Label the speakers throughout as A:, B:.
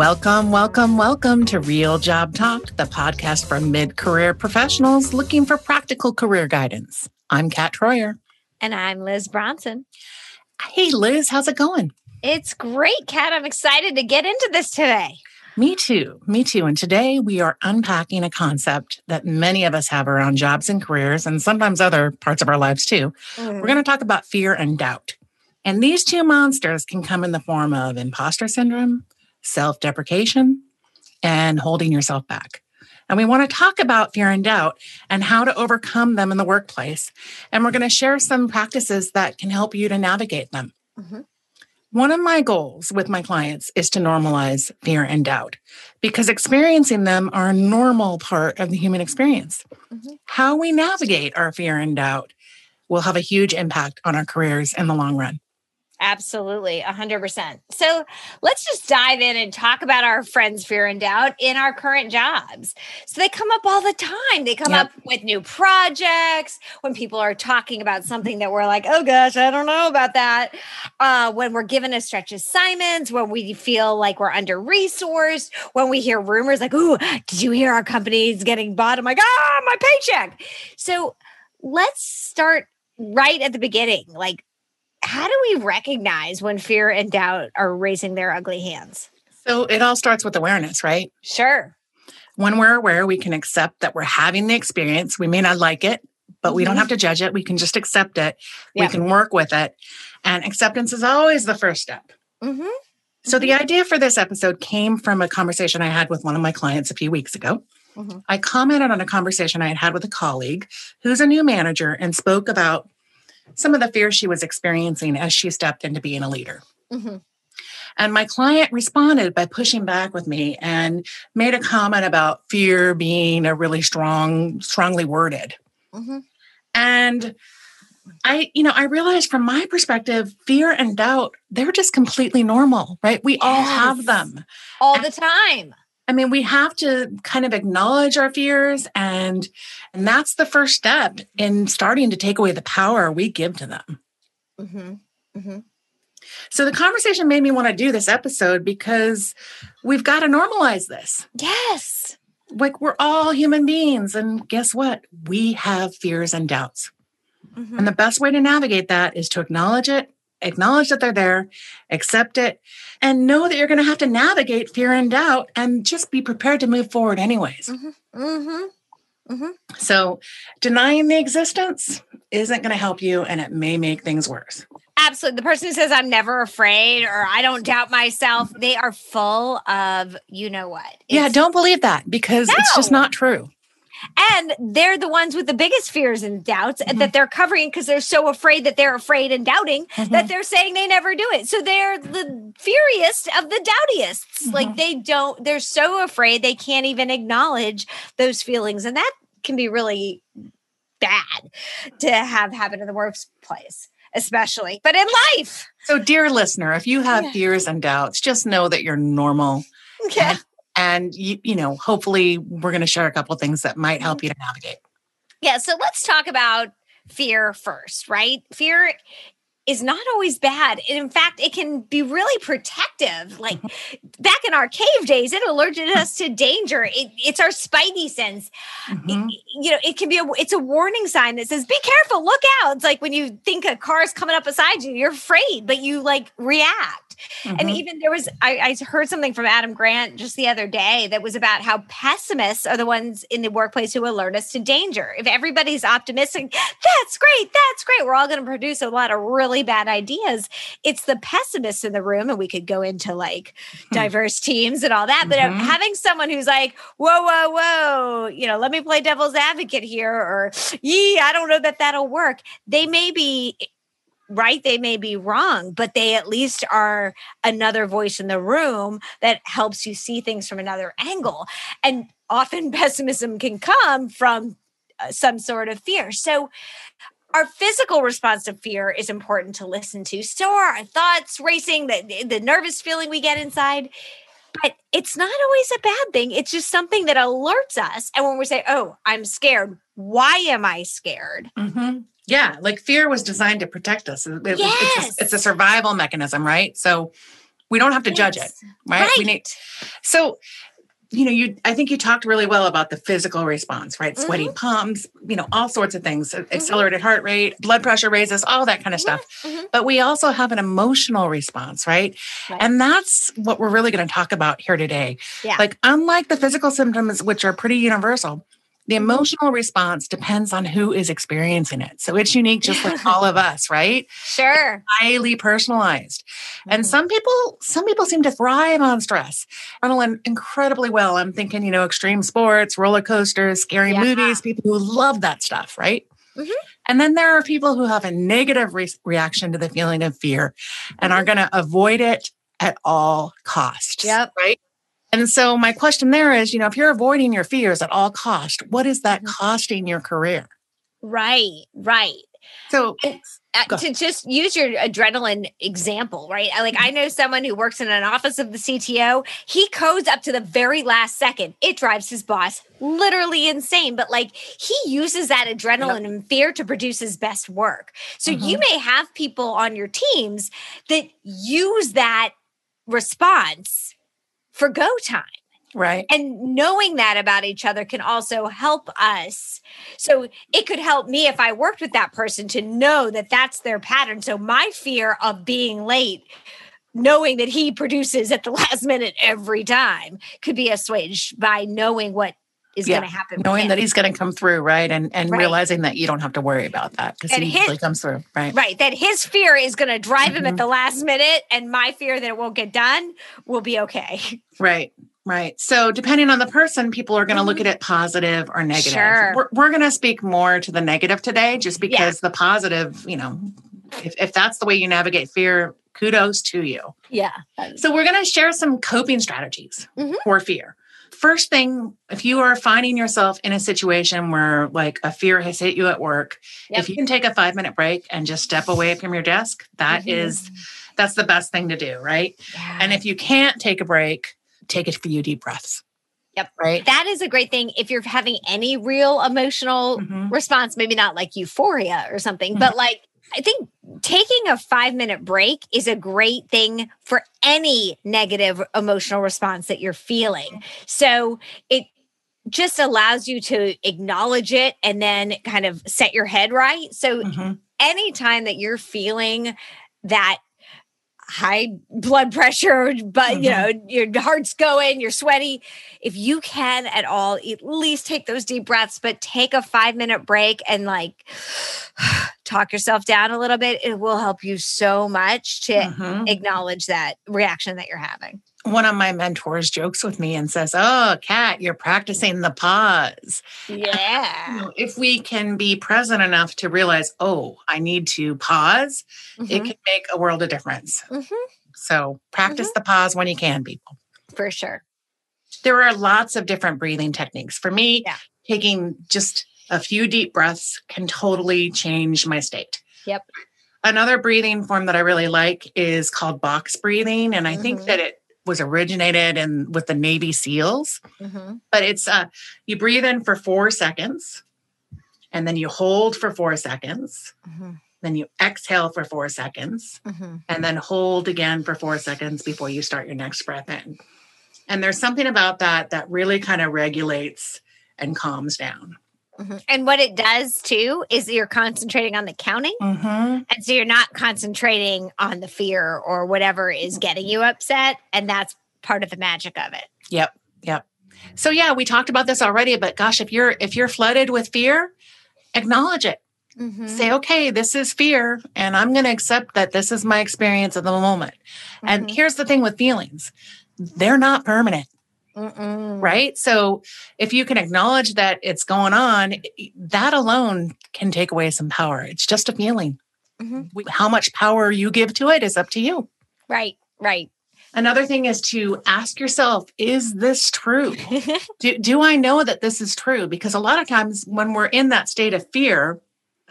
A: Welcome, welcome, welcome to Real Job Talk, the podcast for mid career professionals looking for practical career guidance. I'm Kat Troyer.
B: And I'm Liz Bronson.
A: Hey, Liz, how's it going?
B: It's great, Kat. I'm excited to get into this today.
A: Me too. Me too. And today we are unpacking a concept that many of us have around jobs and careers, and sometimes other parts of our lives too. Mm-hmm. We're going to talk about fear and doubt. And these two monsters can come in the form of imposter syndrome, self deprecation, and holding yourself back. And we want to talk about fear and doubt and how to overcome them in the workplace. And we're going to share some practices that can help you to navigate them. Mm-hmm. One of my goals with my clients is to normalize fear and doubt because experiencing them are a normal part of the human experience. Mm-hmm. How we navigate our fear and doubt will have a huge impact on our careers in the long run.
B: Absolutely, 100%. So let's just dive in and talk about our friends' fear and doubt in our current jobs. So they come up all the time. They come yep. up with new projects when people are talking about something that we're like, oh gosh, I don't know about that. Uh, when we're given a stretch assignments, when we feel like we're under resourced, when we hear rumors like, oh, did you hear our company's getting bought? I'm like, ah, my paycheck. So let's start right at the beginning. Like, how do we recognize when fear and doubt are raising their ugly hands?
A: So it all starts with awareness, right?
B: Sure.
A: When we're aware, we can accept that we're having the experience. We may not like it, but mm-hmm. we don't mm-hmm. have to judge it. We can just accept it. Yeah. We can work with it. And acceptance is always the first step. Mm-hmm. So the mm-hmm. idea for this episode came from a conversation I had with one of my clients a few weeks ago. Mm-hmm. I commented on a conversation I had had with a colleague who's a new manager and spoke about some of the fears she was experiencing as she stepped into being a leader. Mm-hmm. And my client responded by pushing back with me and made a comment about fear being a really strong, strongly worded. Mm-hmm. And I, you know, I realized from my perspective, fear and doubt, they're just completely normal, right? We yes. all have them
B: all the time.
A: I mean, we have to kind of acknowledge our fears and and that's the first step in starting to take away the power we give to them. Mm-hmm. Mm-hmm. So the conversation made me want to do this episode because we've got to normalize this.
B: Yes.
A: Like we're all human beings. And guess what? We have fears and doubts. Mm-hmm. And the best way to navigate that is to acknowledge it acknowledge that they're there, accept it, and know that you're going to have to navigate fear and doubt and just be prepared to move forward, anyways. Mm-hmm. Mm-hmm. Mm-hmm. So, denying the existence isn't going to help you and it may make things worse.
B: Absolutely. The person who says, I'm never afraid or I don't doubt myself, they are full of you know what.
A: It's, yeah, don't believe that because no. it's just not true.
B: And they're the ones with the biggest fears and doubts mm-hmm. that they're covering because they're so afraid that they're afraid and doubting mm-hmm. that they're saying they never do it. So they're the feariest of the doubtiest. Mm-hmm. Like they don't, they're so afraid they can't even acknowledge those feelings. And that can be really bad to have happen in the workplace especially, but in life.
A: So, dear listener, if you have yeah. fears and doubts, just know that you're normal. Yeah and you, you know hopefully we're going to share a couple things that might help mm-hmm. you to navigate
B: yeah so let's talk about fear first right fear is not always bad. In fact, it can be really protective. Like mm-hmm. back in our cave days, it alerted us to danger. It, it's our spidey sense. Mm-hmm. It, you know, it can be a it's a warning sign that says, "Be careful, look out." It's like when you think a car is coming up beside you, you're afraid, but you like react. Mm-hmm. And even there was, I, I, heard something from Adam Grant just the other day that was about how pessimists are the ones in the workplace who alert us to danger. If everybody's optimistic, that's great, that's great. We're all going to produce a lot of really bad ideas. It's the pessimists in the room, and we could go into like hmm. diverse teams and all that. But mm-hmm. having someone who's like, whoa, whoa, whoa, you know, let me play devil's advocate here, or yee, I don't know that that'll work. They may be right they may be wrong but they at least are another voice in the room that helps you see things from another angle. And often pessimism can come from uh, some sort of fear. So our physical response to fear is important to listen to. So are our thoughts racing the, the nervous feeling we get inside but it's not always a bad thing it's just something that alerts us and when we say oh i'm scared why am i scared
A: mm-hmm. Yeah, like fear was designed to protect us. It,
B: yes.
A: it's, a, it's a survival mechanism, right? So We don't have to yes. judge it, right?
B: right?
A: We need so you know, you I think you talked really well about the physical response, right? Mm-hmm. Sweaty palms, you know, all sorts of things, mm-hmm. accelerated heart rate, blood pressure raises, all that kind of stuff. Mm-hmm. But we also have an emotional response, right? right. And that's what we're really going to talk about here today. Yeah. Like unlike the physical symptoms which are pretty universal, the emotional response depends on who is experiencing it. So it's unique just like all of us, right?
B: Sure.
A: It's highly personalized. Mm-hmm. And some people, some people seem to thrive on stress. Adrenaline incredibly well. I'm thinking, you know, extreme sports, roller coasters, scary yeah. movies, people who love that stuff, right? Mm-hmm. And then there are people who have a negative re- reaction to the feeling of fear and mm-hmm. are going to avoid it at all costs.
B: Yep.
A: Right. And so my question there is, you know, if you're avoiding your fears at all cost, what is that mm-hmm. costing your career?
B: Right, right.
A: So
B: uh, to just use your adrenaline example, right? Like I know someone who works in an office of the CTO. He codes up to the very last second. It drives his boss literally insane, but like he uses that adrenaline and fear to produce his best work. So mm-hmm. you may have people on your teams that use that response for go time.
A: Right.
B: And knowing that about each other can also help us. So it could help me if I worked with that person to know that that's their pattern. So my fear of being late, knowing that he produces at the last minute every time, could be assuaged by knowing what is yeah. going to happen.
A: Knowing that he's going to come through, right? And and right. realizing that you don't have to worry about that because he his, usually comes through, right?
B: Right. That his fear is going to drive mm-hmm. him at mm-hmm. the last minute, and my fear that it won't get done will be okay.
A: Right. Right. So depending on the person, people are going to mm-hmm. look at it positive or negative.
B: Sure.
A: We're, we're going to speak more to the negative today, just because yeah. the positive, you know, if, if that's the way you navigate fear, kudos to you.
B: Yeah.
A: So we're going to share some coping strategies mm-hmm. for fear first thing, if you are finding yourself in a situation where like a fear has hit you at work, yep. if you can take a five minute break and just step away from your desk, that mm-hmm. is that's the best thing to do, right? Yeah. And if you can't take a break, take a few deep breaths.
B: Yep.
A: Right.
B: That is a great thing if you're having any real emotional mm-hmm. response, maybe not like euphoria or something, mm-hmm. but like I think taking a five minute break is a great thing for any negative emotional response that you're feeling. So it just allows you to acknowledge it and then kind of set your head right. So mm-hmm. anytime that you're feeling that high blood pressure, but mm-hmm. you know, your heart's going, you're sweaty. If you can at all, at least take those deep breaths, but take a five minute break and like talk yourself down a little bit. It will help you so much to mm-hmm. acknowledge that reaction that you're having
A: one of my mentors jokes with me and says, Oh, Kat, you're practicing the pause.
B: Yeah.
A: You know, if we can be present enough to realize, Oh, I need to pause, mm-hmm. it can make a world of difference. Mm-hmm. So practice mm-hmm. the pause when you can, people.
B: For sure.
A: There are lots of different breathing techniques. For me, yeah. taking just a few deep breaths can totally change my state.
B: Yep.
A: Another breathing form that I really like is called box breathing. And I think mm-hmm. that it was originated in with the Navy SEALs. Mm-hmm. But it's uh, you breathe in for four seconds, and then you hold for four seconds. Mm-hmm. Then you exhale for four seconds, mm-hmm. and then hold again for four seconds before you start your next breath in. And there's something about that that really kind of regulates and calms down.
B: Mm-hmm. And what it does too is you're concentrating on the counting. Mm-hmm. And so you're not concentrating on the fear or whatever is getting you upset. And that's part of the magic of it.
A: Yep. Yep. So yeah, we talked about this already, but gosh, if you're if you're flooded with fear, acknowledge it. Mm-hmm. Say, okay, this is fear, and I'm going to accept that this is my experience at the moment. And mm-hmm. here's the thing with feelings they're not permanent. Mm-mm. Right. So if you can acknowledge that it's going on, that alone can take away some power. It's just a feeling. Mm-hmm. How much power you give to it is up to you.
B: Right. Right.
A: Another thing is to ask yourself, is this true? do, do I know that this is true? Because a lot of times when we're in that state of fear,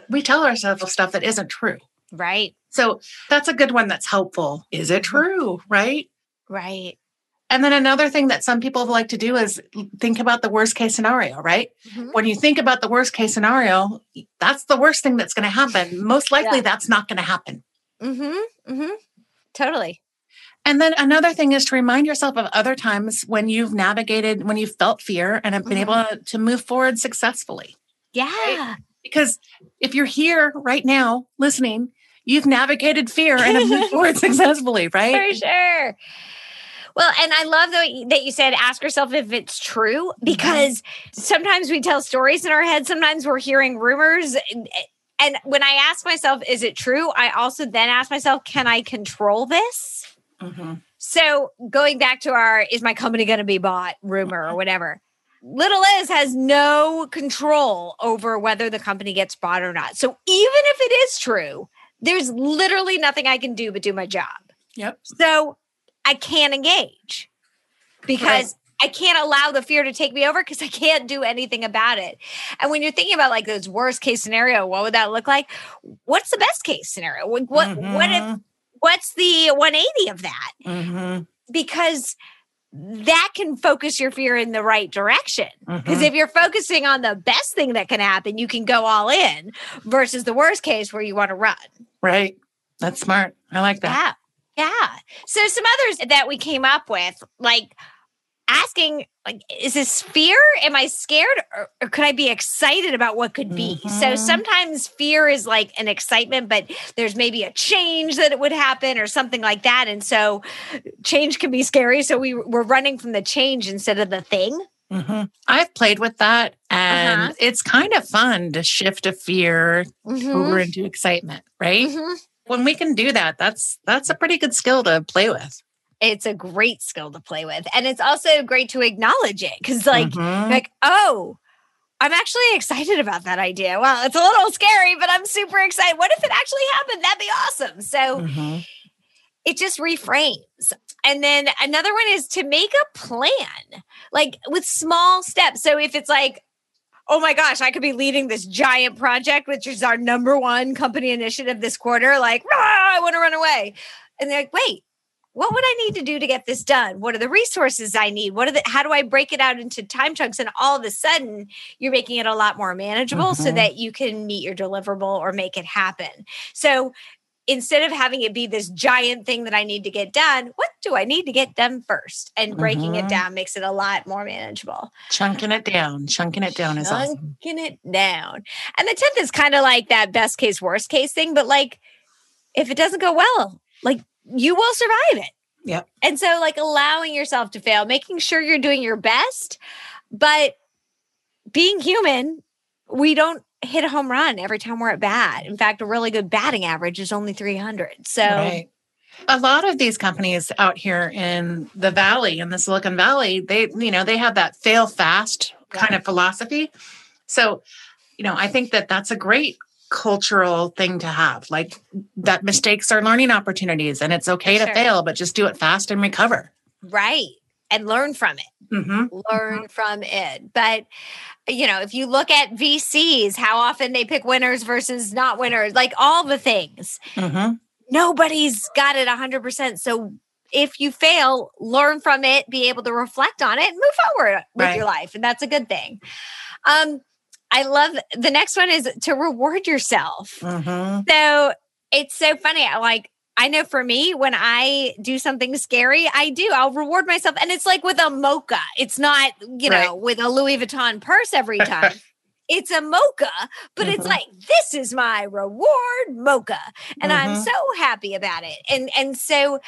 A: we tell ourselves stuff that isn't true.
B: Right.
A: So that's a good one that's helpful. Is it mm-hmm. true? Right.
B: Right.
A: And then another thing that some people like to do is think about the worst case scenario, right? Mm-hmm. When you think about the worst case scenario, that's the worst thing that's going to happen. Most likely, yeah. that's not going to happen.
B: Mm-hmm. Mm-hmm. Totally.
A: And then another thing is to remind yourself of other times when you've navigated, when you've felt fear and have been mm-hmm. able to, move forward successfully.
B: Yeah. Right?
A: Because if you're here right now listening, you've navigated fear and have moved forward successfully, right?
B: For sure. Well, and I love that you said ask yourself if it's true because mm-hmm. sometimes we tell stories in our head, sometimes we're hearing rumors. And when I ask myself, is it true? I also then ask myself, can I control this? Mm-hmm. So going back to our, is my company going to be bought rumor or mm-hmm. whatever? Little Liz has no control over whether the company gets bought or not. So even if it is true, there's literally nothing I can do but do my job.
A: Yep.
B: So I can't engage because right. I can't allow the fear to take me over because I can't do anything about it. And when you're thinking about like those worst case scenario, what would that look like? What's the best case scenario? What mm-hmm. what if mm-hmm. what's the 180 of that? Mm-hmm. Because that can focus your fear in the right direction. Because mm-hmm. if you're focusing on the best thing that can happen, you can go all in versus the worst case where you want to run.
A: Right. That's smart. I like that.
B: Yeah. Yeah. So some others that we came up with, like asking like is this fear am i scared or, or, could i be excited about what could be mm-hmm. so sometimes fear is like an excitement but there's maybe a change that it would happen or something like that and so change can be scary so we we're running from the change instead of the thing
A: mm-hmm. i've played with that and uh-huh. it's kind of fun to shift a fear mm-hmm. over into excitement right mm-hmm. When we can do that that's that's a pretty good skill to play with
B: it's a great skill to play with. And it's also great to acknowledge it because, like, mm-hmm. like, oh, I'm actually excited about that idea. Well, it's a little scary, but I'm super excited. What if it actually happened? That'd be awesome. So mm-hmm. it just reframes. And then another one is to make a plan, like with small steps. So if it's like, oh my gosh, I could be leading this giant project, which is our number one company initiative this quarter, like, I want to run away. And they're like, wait, what would I need to do to get this done? What are the resources I need? What are the how do I break it out into time chunks? And all of a sudden, you're making it a lot more manageable mm-hmm. so that you can meet your deliverable or make it happen. So instead of having it be this giant thing that I need to get done, what do I need to get done first? And breaking mm-hmm. it down makes it a lot more manageable.
A: Chunking it down, chunking it down is chunking
B: awesome. Chunking it down. And the 10th is kind of like that best case, worst case thing, but like if it doesn't go well, like you will survive it.
A: Yep.
B: And so, like, allowing yourself to fail, making sure you're doing your best, but being human, we don't hit a home run every time we're at bat. In fact, a really good batting average is only 300. So, right.
A: a lot of these companies out here in the valley, in the Silicon Valley, they, you know, they have that fail fast kind of philosophy. So, you know, I think that that's a great cultural thing to have like that mistakes are learning opportunities and it's okay to fail but just do it fast and recover
B: right and learn from it mm-hmm. learn mm-hmm. from it but you know if you look at vcs how often they pick winners versus not winners like all the things mm-hmm. nobody's got it 100% so if you fail learn from it be able to reflect on it and move forward with right. your life and that's a good thing um I love the next one is to reward yourself. Mm-hmm. So it's so funny. I like, I know for me, when I do something scary, I do. I'll reward myself. And it's like with a mocha. It's not, you right. know, with a Louis Vuitton purse every time. it's a mocha, but mm-hmm. it's like this is my reward mocha. And mm-hmm. I'm so happy about it. And and so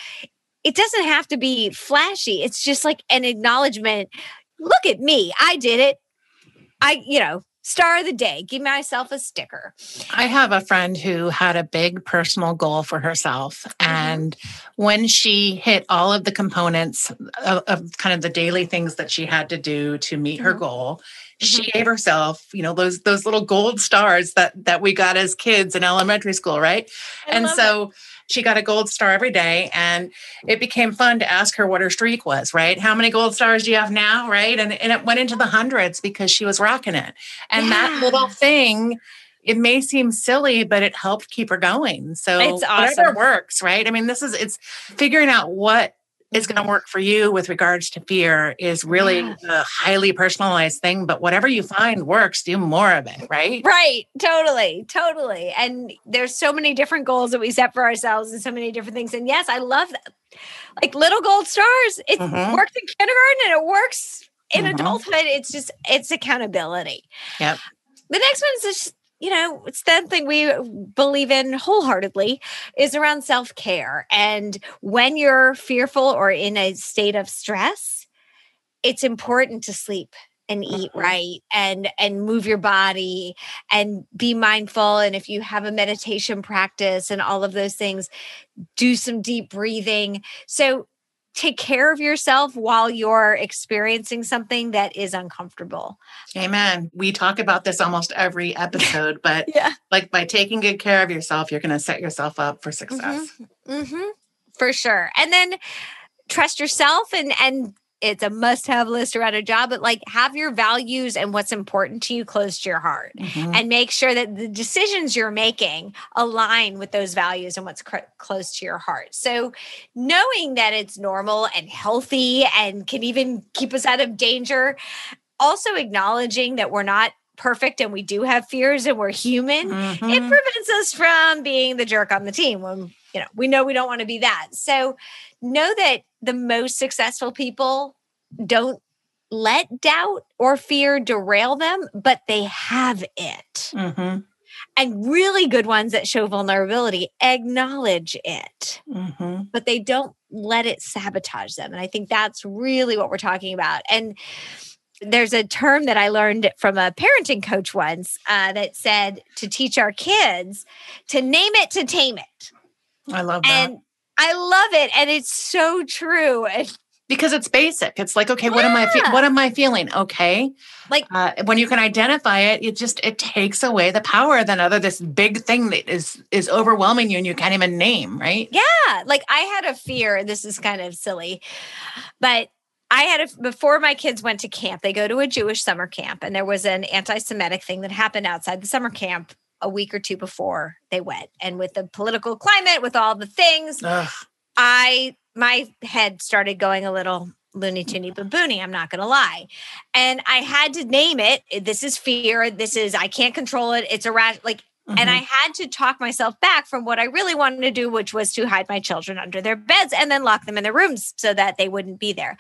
B: it doesn't have to be flashy. It's just like an acknowledgement. Look at me. I did it. I, you know, Star of the day, give myself a sticker.
A: I have a friend who had a big personal goal for herself. Mm-hmm. And when she hit all of the components of, of, kind of the daily things that she had to do to meet mm-hmm. her goal, mm-hmm. she gave herself, you know, those those little gold stars that that we got as kids in elementary school, right? I and so it she got a gold star every day and it became fun to ask her what her streak was right how many gold stars do you have now right and, and it went into the hundreds because she was rocking it and yeah. that little thing it may seem silly, but it helped keep her going. So
B: it's awesome.
A: whatever works, right? I mean, this is it's figuring out what is going to work for you with regards to fear is really a highly personalized thing. But whatever you find works, do more of it, right?
B: Right. Totally. Totally. And there's so many different goals that we set for ourselves and so many different things. And yes, I love that. Like little gold stars, it mm-hmm. works in kindergarten and it works in mm-hmm. adulthood. It's just, it's accountability.
A: Yep.
B: The next one is just you know, it's that thing we believe in wholeheartedly is around self care. And when you're fearful or in a state of stress, it's important to sleep and eat mm-hmm. right and and move your body and be mindful and if you have a meditation practice and all of those things do some deep breathing so take care of yourself while you're experiencing something that is uncomfortable.
A: Amen. We talk about this almost every episode, but yeah. like by taking good care of yourself, you're going to set yourself up for success.
B: Mm-hmm. Mm-hmm. For sure. And then trust yourself and and it's a must have list around a job, but like have your values and what's important to you close to your heart mm-hmm. and make sure that the decisions you're making align with those values and what's cr- close to your heart. So, knowing that it's normal and healthy and can even keep us out of danger, also acknowledging that we're not perfect and we do have fears and we're human, mm-hmm. it prevents us from being the jerk on the team when you know we know we don't want to be that. So, know that the most successful people don't let doubt or fear derail them, but they have it. Mm-hmm. And really good ones that show vulnerability acknowledge it, mm-hmm. but they don't let it sabotage them. And I think that's really what we're talking about. And there's a term that I learned from a parenting coach once uh, that said to teach our kids to name it to tame it.
A: I love that.
B: And I love it, and it's so true.
A: because it's basic. It's like, okay, yeah. what am I? Fe- what am I feeling? Okay, like uh, when you can identify it, it just it takes away the power than other this big thing that is is overwhelming you and you can't even name, right?
B: Yeah, like I had a fear. This is kind of silly, but I had a, before my kids went to camp. They go to a Jewish summer camp, and there was an anti-Semitic thing that happened outside the summer camp a week or two before they went. And with the political climate, with all the things, Ugh. I my head started going a little loony toony baboony. I'm not going to lie. And I had to name it. This is fear. This is, I can't control it. It's a rat. Like, mm-hmm. and I mm-hmm. had to talk myself back from what I really wanted to do, which was to hide my children under their beds and then lock them in their rooms so that they wouldn't be there.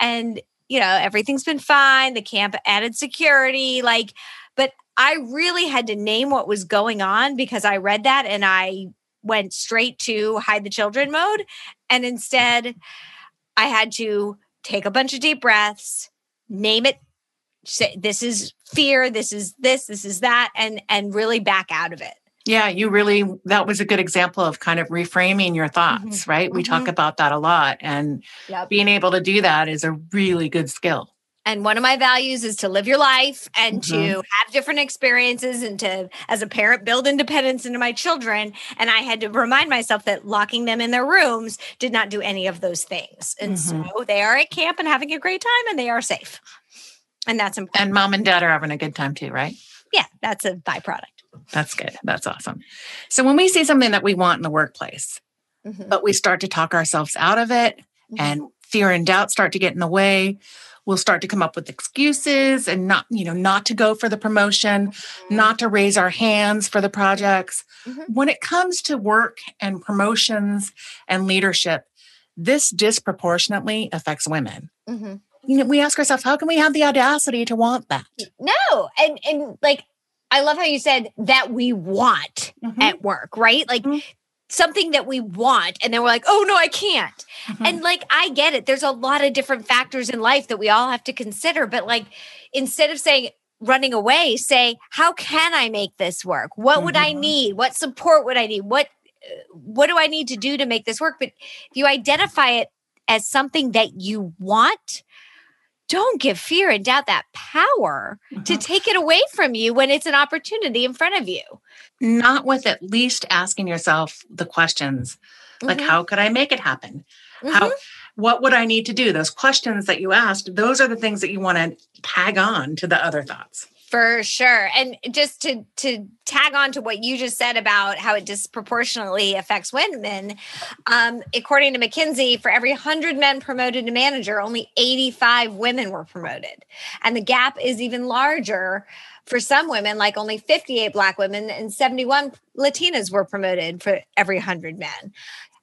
B: And, you know, everything's been fine. The camp added security. Like, but I really had to name what was going on because I read that and I went straight to hide the children mode. And instead, I had to take a bunch of deep breaths, name it, say, this is fear, this is this, this is that, and and really back out of it.
A: Yeah, you really, that was a good example of kind of reframing your thoughts, mm-hmm. right? We mm-hmm. talk about that a lot. And yep. being able to do that is a really good skill.
B: And one of my values is to live your life and mm-hmm. to have different experiences and to, as a parent, build independence into my children. And I had to remind myself that locking them in their rooms did not do any of those things. And mm-hmm. so they are at camp and having a great time and they are safe. And that's important.
A: And mom and dad are having a good time too, right?
B: Yeah, that's a byproduct.
A: That's good. That's awesome. So when we see something that we want in the workplace, mm-hmm. but we start to talk ourselves out of it mm-hmm. and fear and doubt start to get in the way, we'll start to come up with excuses and not you know not to go for the promotion mm-hmm. not to raise our hands for the projects mm-hmm. when it comes to work and promotions and leadership this disproportionately affects women mm-hmm. you know we ask ourselves how can we have the audacity to want that
B: no and and like I love how you said that we want mm-hmm. at work, right? Like mm-hmm something that we want and then we're like oh no i can't mm-hmm. and like i get it there's a lot of different factors in life that we all have to consider but like instead of saying running away say how can i make this work what mm-hmm. would i mm-hmm. need what support would i need what what do i need to do to make this work but if you identify it as something that you want don't give fear and doubt that power mm-hmm. to take it away from you when it's an opportunity in front of you.
A: Not with at least asking yourself the questions like, mm-hmm. how could I make it happen? Mm-hmm. How, what would I need to do? Those questions that you asked, those are the things that you want to tag on to the other thoughts.
B: For sure. And just to to tag on to what you just said about how it disproportionately affects women, um, according to McKinsey, for every 100 men promoted to manager, only 85 women were promoted. And the gap is even larger for some women, like only 58 Black women and 71 Latinas were promoted for every 100 men.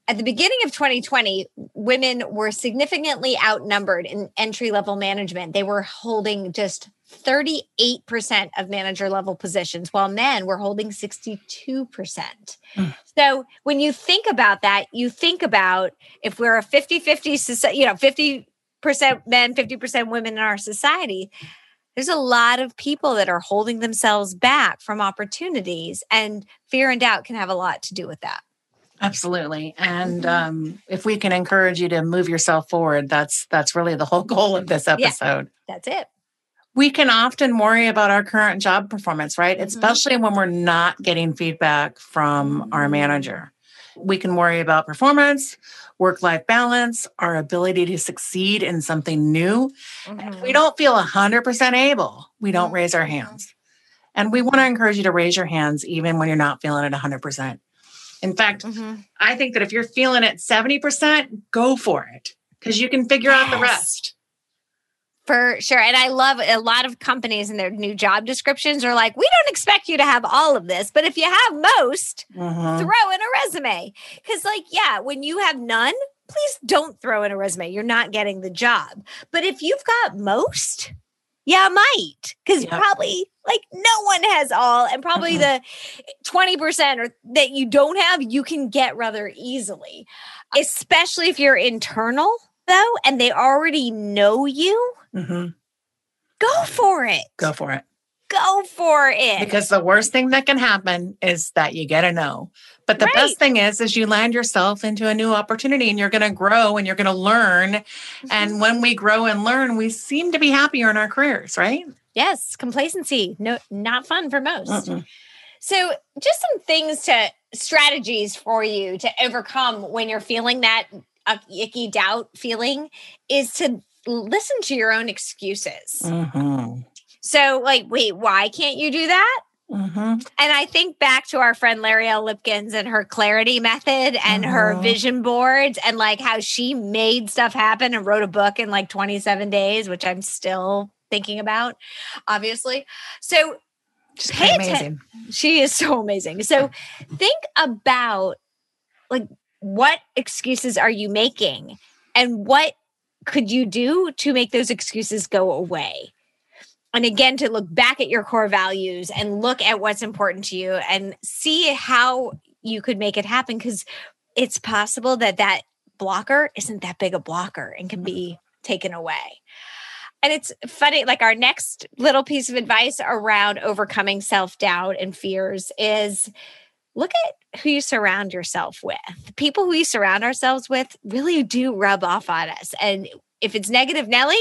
B: At the beginning of 2020, women were significantly outnumbered in entry level management. They were holding just 38% of manager level positions, while men were holding 62%. Mm. So when you think about that, you think about if we're a 50 50, you know, 50% men, 50% women in our society, there's a lot of people that are holding themselves back from opportunities, and fear and doubt can have a lot to do with that.
A: Absolutely. And mm-hmm. um, if we can encourage you to move yourself forward, that's that's really the whole goal of this episode.
B: Yeah, that's it.
A: We can often worry about our current job performance, right? Mm-hmm. Especially when we're not getting feedback from our mm-hmm. manager. We can worry about performance, work life balance, our ability to succeed in something new. Mm-hmm. If we don't feel 100% able, we don't mm-hmm. raise our hands. And we want to encourage you to raise your hands even when you're not feeling it 100%. In fact, mm-hmm. I think that if you're feeling it 70%, go for it because you can figure yes. out the rest.
B: For sure. And I love a lot of companies and their new job descriptions are like, we don't expect you to have all of this, but if you have most, mm-hmm. throw in a resume. Because, like, yeah, when you have none, please don't throw in a resume. You're not getting the job. But if you've got most, yeah, might. Because yep. probably like no one has all, and probably the 20% or that you don't have, you can get rather easily, especially if you're internal though, and they already know you. Mm-hmm. Go for it.
A: Go for it.
B: Go for it.
A: Because the worst thing that can happen is that you get a no. But the right. best thing is, is you land yourself into a new opportunity and you're going to grow and you're going to learn. Mm-hmm. And when we grow and learn, we seem to be happier in our careers, right?
B: Yes, complacency, no, not fun for most. Mm-mm. So, just some things to strategies for you to overcome when you're feeling that uh, icky doubt feeling is to listen to your own excuses. Mm-hmm. So, like, wait, why can't you do that? Mm-hmm. And I think back to our friend L'Ariel Lipkins and her clarity method and mm-hmm. her vision boards and like how she made stuff happen and wrote a book in like 27 days, which I'm still thinking about, obviously. So
A: She's pay attention.
B: She is so amazing. So think about like what excuses are you making and what could you do to make those excuses go away? And again, to look back at your core values and look at what's important to you and see how you could make it happen because it's possible that that blocker isn't that big a blocker and can be taken away. And it's funny, like our next little piece of advice around overcoming self doubt and fears is look at who you surround yourself with. The people who we surround ourselves with really do rub off on us. And if it's negative Nelly,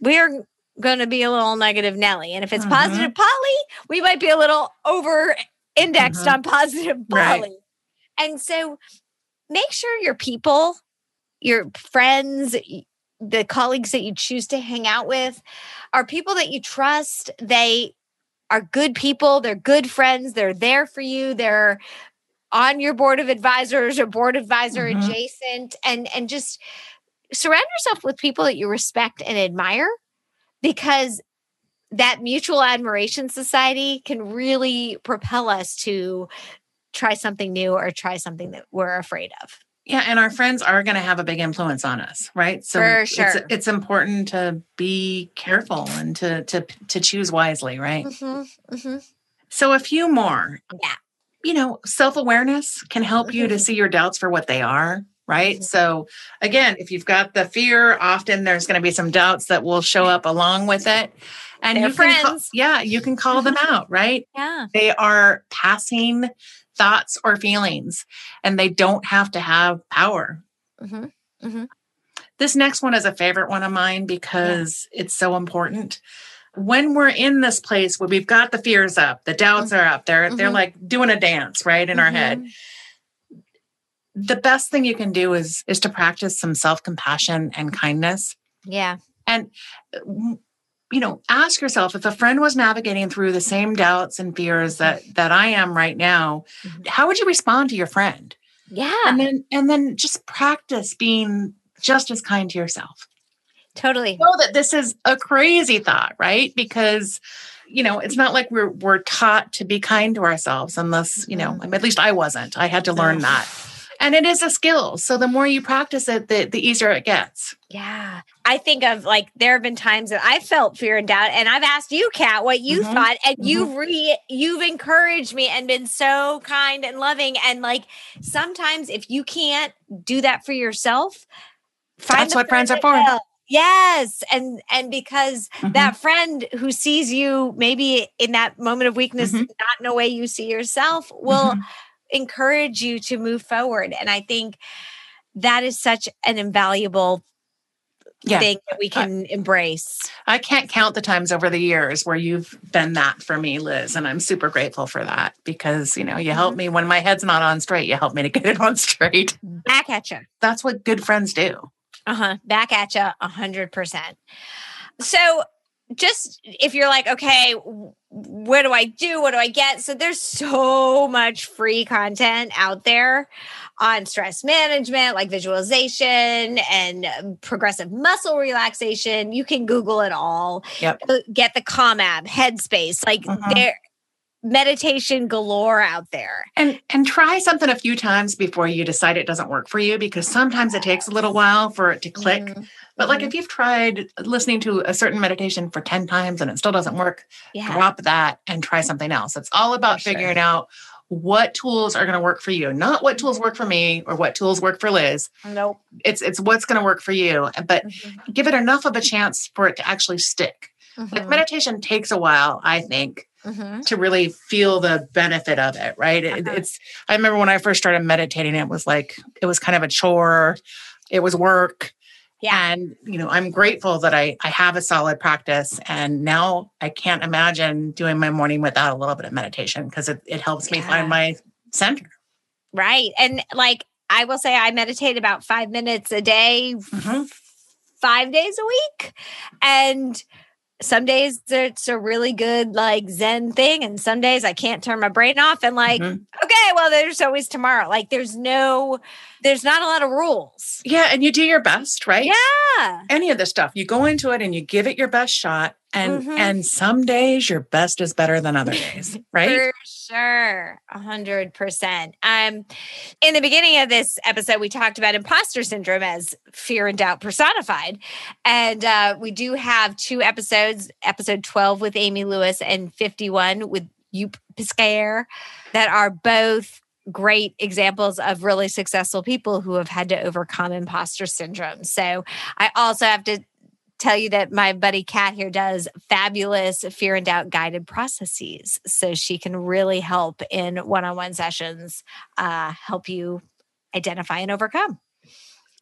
B: we're going to be a little negative Nelly. And if it's mm-hmm. positive Polly, we might be a little over indexed mm-hmm. on positive Polly. Right. And so make sure your people, your friends, the colleagues that you choose to hang out with are people that you trust. They are good people, they're good friends, they're there for you, they're on your board of advisors or board advisor mm-hmm. adjacent and and just surround yourself with people that you respect and admire because that mutual admiration society can really propel us to try something new or try something that we're afraid of.
A: Yeah, and our friends are going to have a big influence on us, right?
B: So sure.
A: it's it's important to be careful and to to to choose wisely, right? Mm-hmm, mm-hmm. So a few more.
B: Yeah.
A: You know, self-awareness can help you to mm-hmm. see your doubts for what they are, right? Mm-hmm. So again, if you've got the fear, often there's going to be some doubts that will show up along with it.
B: And They're you
A: can call, yeah, you can call them out, right?
B: Yeah.
A: They are passing thoughts or feelings, and they don't have to have power. Mm-hmm. Mm-hmm. This next one is a favorite one of mine because yeah. it's so important. When we're in this place where we've got the fears up, the doubts mm-hmm. are up, they're they're mm-hmm. like doing a dance right in our head. Mm-hmm. The best thing you can do is is to practice some self-compassion and kindness.
B: Yeah.
A: And you know, ask yourself if a friend was navigating through the same doubts and fears that that I am right now, mm-hmm. how would you respond to your friend?
B: Yeah.
A: And then and then just practice being just as kind to yourself.
B: Totally.
A: Know that this is a crazy thought, right? Because you know, it's not like we're we're taught to be kind to ourselves unless, you know, mm-hmm. at least I wasn't. I had to learn that and it is a skill so the more you practice it the, the easier it gets
B: yeah i think of like there have been times that i felt fear and doubt and i've asked you kat what you mm-hmm. thought and mm-hmm. you've re you've encouraged me and been so kind and loving and like sometimes if you can't do that for yourself
A: that's what friends are for
B: Yes. And and because mm-hmm. that friend who sees you maybe in that moment of weakness, mm-hmm. not in a way you see yourself, will mm-hmm encourage you to move forward. And I think that is such an invaluable yeah. thing that we can I, embrace.
A: I can't count the times over the years where you've been that for me, Liz. And I'm super grateful for that because, you know, you help mm-hmm. me when my head's not on straight, you help me to get it on straight.
B: Back at you.
A: That's what good friends do.
B: Uh huh. Back at you a hundred percent. So just if you're like, okay, what do I do? What do I get? So there's so much free content out there on stress management, like visualization and progressive muscle relaxation. You can Google it all.
A: Yep.
B: Get the Calm app, Headspace. Like mm-hmm. there, meditation galore out there.
A: And and try something a few times before you decide it doesn't work for you because sometimes it takes a little while for it to click. Mm-hmm. But like if mm-hmm. you've tried listening to a certain meditation for 10 times and it still doesn't work, yeah. drop that and try something else. It's all about for figuring sure. out what tools are going to work for you, not what tools work for me or what tools work for Liz.
B: Nope.
A: It's it's what's going to work for you, but mm-hmm. give it enough of a chance for it to actually stick. Mm-hmm. Like meditation takes a while, I think, mm-hmm. to really feel the benefit of it, right? Uh-huh. It, it's I remember when I first started meditating, it was like it was kind of a chore. It was work
B: yeah.
A: And, you know, I'm grateful that I, I have a solid practice. And now I can't imagine doing my morning without a little bit of meditation because it, it helps me yeah. find my center.
B: Right. And like I will say, I meditate about five minutes a day, mm-hmm. five days a week. And some days it's a really good like zen thing and some days i can't turn my brain off and like mm-hmm. okay well there's always tomorrow. Like there's no there's not a lot of rules.
A: Yeah and you do your best right?
B: Yeah.
A: Any of this stuff. You go into it and you give it your best shot and mm-hmm. and some days your best is better than other days right
B: For sure a hundred percent um in the beginning of this episode we talked about imposter syndrome as fear and doubt personified and uh we do have two episodes episode 12 with amy lewis and 51 with you piscaire that are both great examples of really successful people who have had to overcome imposter syndrome. So I also have to tell you that my buddy Kat here does fabulous fear and doubt guided processes. So she can really help in one on one sessions, uh, help you identify and overcome.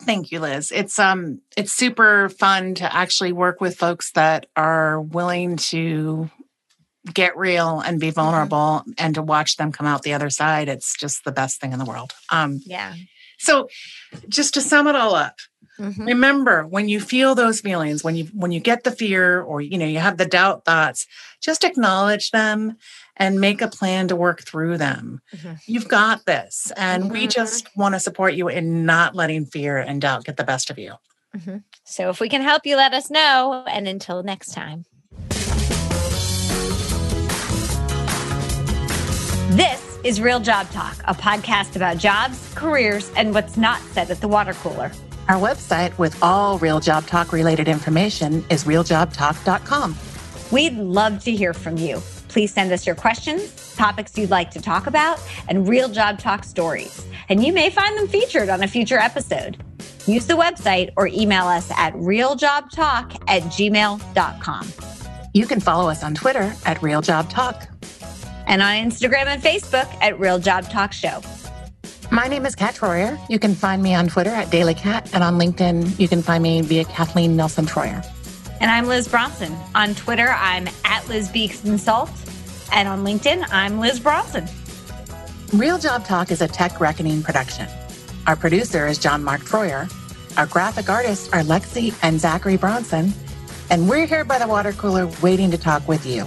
A: Thank you, Liz. It's um it's super fun to actually work with folks that are willing to get real and be mm-hmm. vulnerable mm-hmm. and to watch them come out the other side. It's just the best thing in the world.
B: Um yeah.
A: So just to sum it all up, Mm-hmm. Remember when you feel those feelings, when you when you get the fear or you know you have the doubt thoughts, just acknowledge them and make a plan to work through them. Mm-hmm. You've got this. And mm-hmm. we just want to support you in not letting fear and doubt get the best of you.
B: Mm-hmm. So if we can help you, let us know. And until next time. This is Real Job Talk, a podcast about jobs, careers, and what's not said at the water cooler.
A: Our website with all Real Job Talk related information is realjobtalk.com.
B: We'd love to hear from you. Please send us your questions, topics you'd like to talk about, and Real Job Talk stories. And you may find them featured on a future episode. Use the website or email us at realjobtalk at gmail.com.
A: You can follow us on Twitter at Real Job Talk.
B: And on Instagram and Facebook at Real Job Talk Show.
A: My name is Kat Troyer. You can find me on Twitter at Daily Cat, and on LinkedIn, you can find me via Kathleen Nelson Troyer.
B: And I'm Liz Bronson. On Twitter, I'm at Liz Beeks and Salt. And on LinkedIn, I'm Liz Bronson.
A: Real Job Talk is a tech reckoning production. Our producer is John Mark Troyer. Our graphic artists are Lexi and Zachary Bronson. And we're here by the water cooler waiting to talk with you.